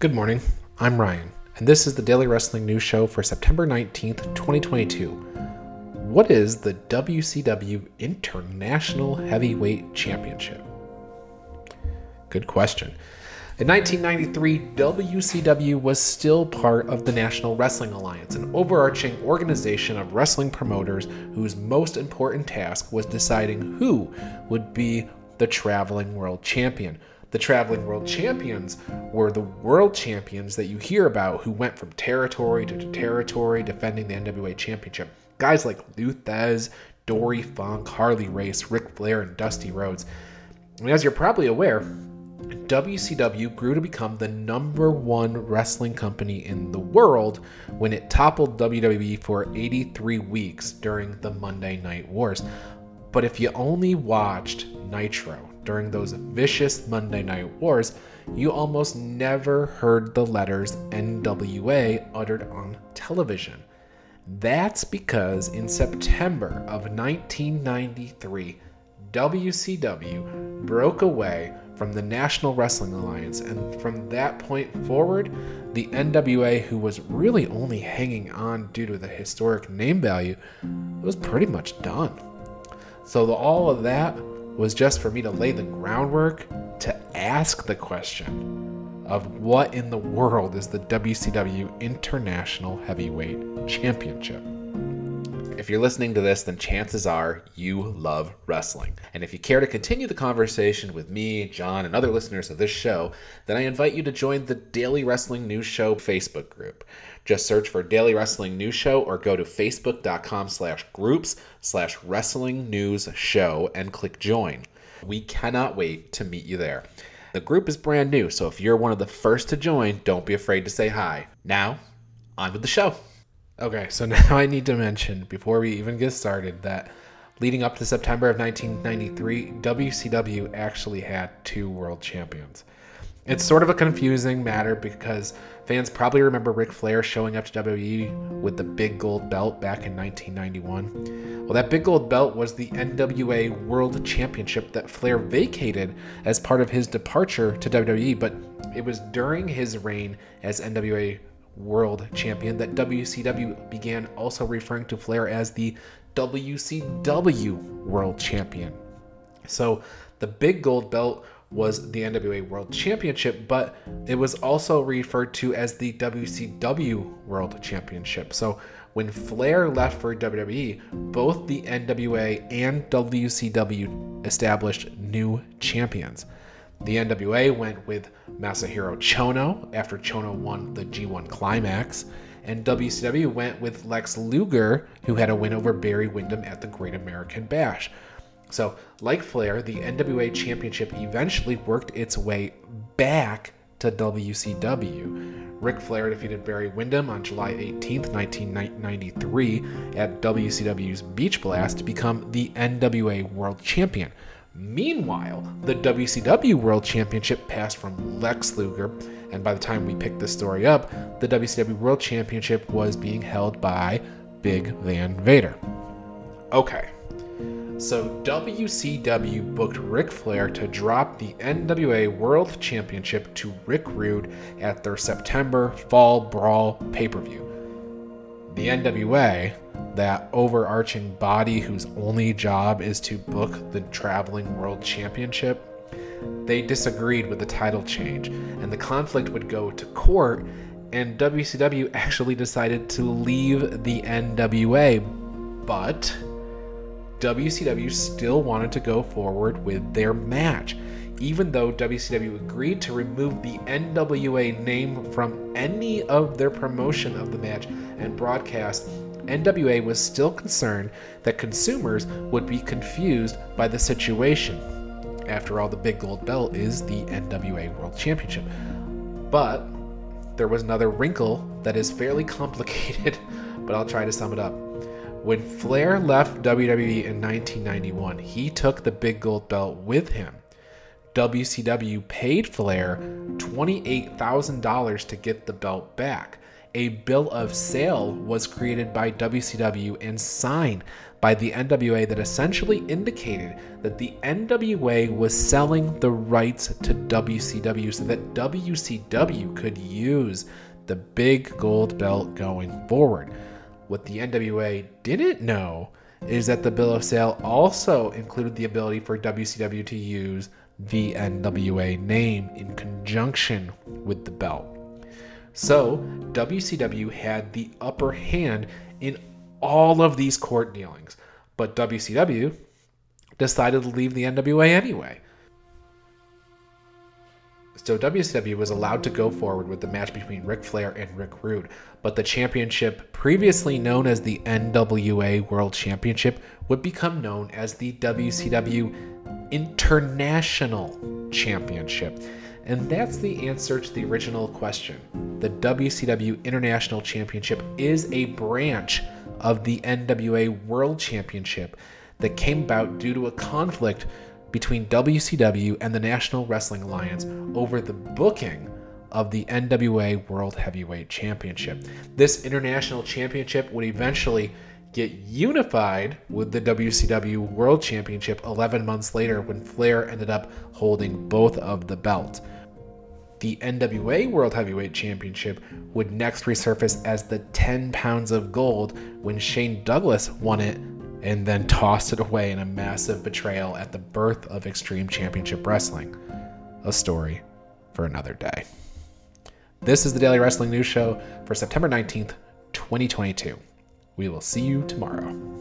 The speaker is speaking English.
Good morning. I'm Ryan, and this is the Daily Wrestling News Show for September 19th, 2022. What is the WCW International Heavyweight Championship? Good question. In 1993, WCW was still part of the National Wrestling Alliance, an overarching organization of wrestling promoters whose most important task was deciding who would be the traveling world champion. The traveling world champions were the world champions that you hear about who went from territory to territory defending the NWA championship. Guys like Lou Thesz, Dory Funk, Harley Race, Ric Flair, and Dusty Rhodes. And as you're probably aware, WCW grew to become the number one wrestling company in the world when it toppled WWE for 83 weeks during the Monday Night Wars. But if you only watched Nitro during those vicious Monday Night Wars, you almost never heard the letters NWA uttered on television. That's because in September of 1993, WCW broke away from the National Wrestling Alliance, and from that point forward, the NWA, who was really only hanging on due to the historic name value, was pretty much done. So, the, all of that was just for me to lay the groundwork to ask the question of what in the world is the WCW International Heavyweight Championship? If you're listening to this, then chances are you love wrestling. And if you care to continue the conversation with me, John, and other listeners of this show, then I invite you to join the Daily Wrestling News Show Facebook group. Just search for Daily Wrestling News Show or go to facebook.com slash groups slash wrestling news show and click join. We cannot wait to meet you there. The group is brand new, so if you're one of the first to join, don't be afraid to say hi. Now, on with the show. Okay, so now I need to mention before we even get started that leading up to September of 1993, WCW actually had two world champions. It's sort of a confusing matter because fans probably remember Ric Flair showing up to WWE with the big gold belt back in 1991. Well, that big gold belt was the NWA World Championship that Flair vacated as part of his departure to WWE, but it was during his reign as NWA World Champion that WCW began also referring to Flair as the WCW World Champion. So the big gold belt was the NWA World Championship, but it was also referred to as the WCW World Championship. So when Flair left for WWE, both the NWA and WCW established new champions. The NWA went with Masahiro Chono after Chono won the G1 Climax, and WCW went with Lex Luger, who had a win over Barry Windham at the Great American Bash. So, like Flair, the NWA Championship eventually worked its way back to WCW. Ric Flair defeated Barry Windham on July 18, 1993, at WCW's Beach Blast to become the NWA World Champion. Meanwhile, the WCW World Championship passed from Lex Luger, and by the time we picked this story up, the WCW World Championship was being held by Big Van Vader. Okay, so WCW booked Ric Flair to drop the NWA World Championship to Rick Rude at their September Fall Brawl pay per view. The NWA, that overarching body whose only job is to book the traveling world championship, they disagreed with the title change, and the conflict would go to court, and WCW actually decided to leave the NWA, but WCW still wanted to go forward with their match. Even though WCW agreed to remove the NWA name from any of their promotion of the match and broadcast, NWA was still concerned that consumers would be confused by the situation. After all, the big gold belt is the NWA World Championship. But there was another wrinkle that is fairly complicated, but I'll try to sum it up. When Flair left WWE in 1991, he took the big gold belt with him. WCW paid Flair $28,000 to get the belt back. a bill of sale was created by WCW and signed by the NWA that essentially indicated that the NWA was selling the rights to WCW so that WCW could use the big gold belt going forward. What the NWA didn't know is that the bill of sale also included the ability for WCW to use the NWA name in conjunction with the belt. So, WCW had the upper hand in all of these court dealings, but WCW decided to leave the NWA anyway. So WCW was allowed to go forward with the match between Ric Flair and Rick Rude, but the championship, previously known as the NWA World Championship, would become known as the WCW International Championship. And that's the answer to the original question. The WCW International Championship is a branch of the NWA World Championship that came about due to a conflict between WCW and the National Wrestling Alliance over the booking of the NWA World Heavyweight Championship. This international championship would eventually get unified with the WCW World Championship 11 months later when Flair ended up holding both of the belts. The NWA World Heavyweight Championship would next resurface as the 10 pounds of gold when Shane Douglas won it and then tossed it away in a massive betrayal at the birth of Extreme Championship Wrestling. A story for another day. This is the Daily Wrestling News Show for September 19th, 2022. We will see you tomorrow.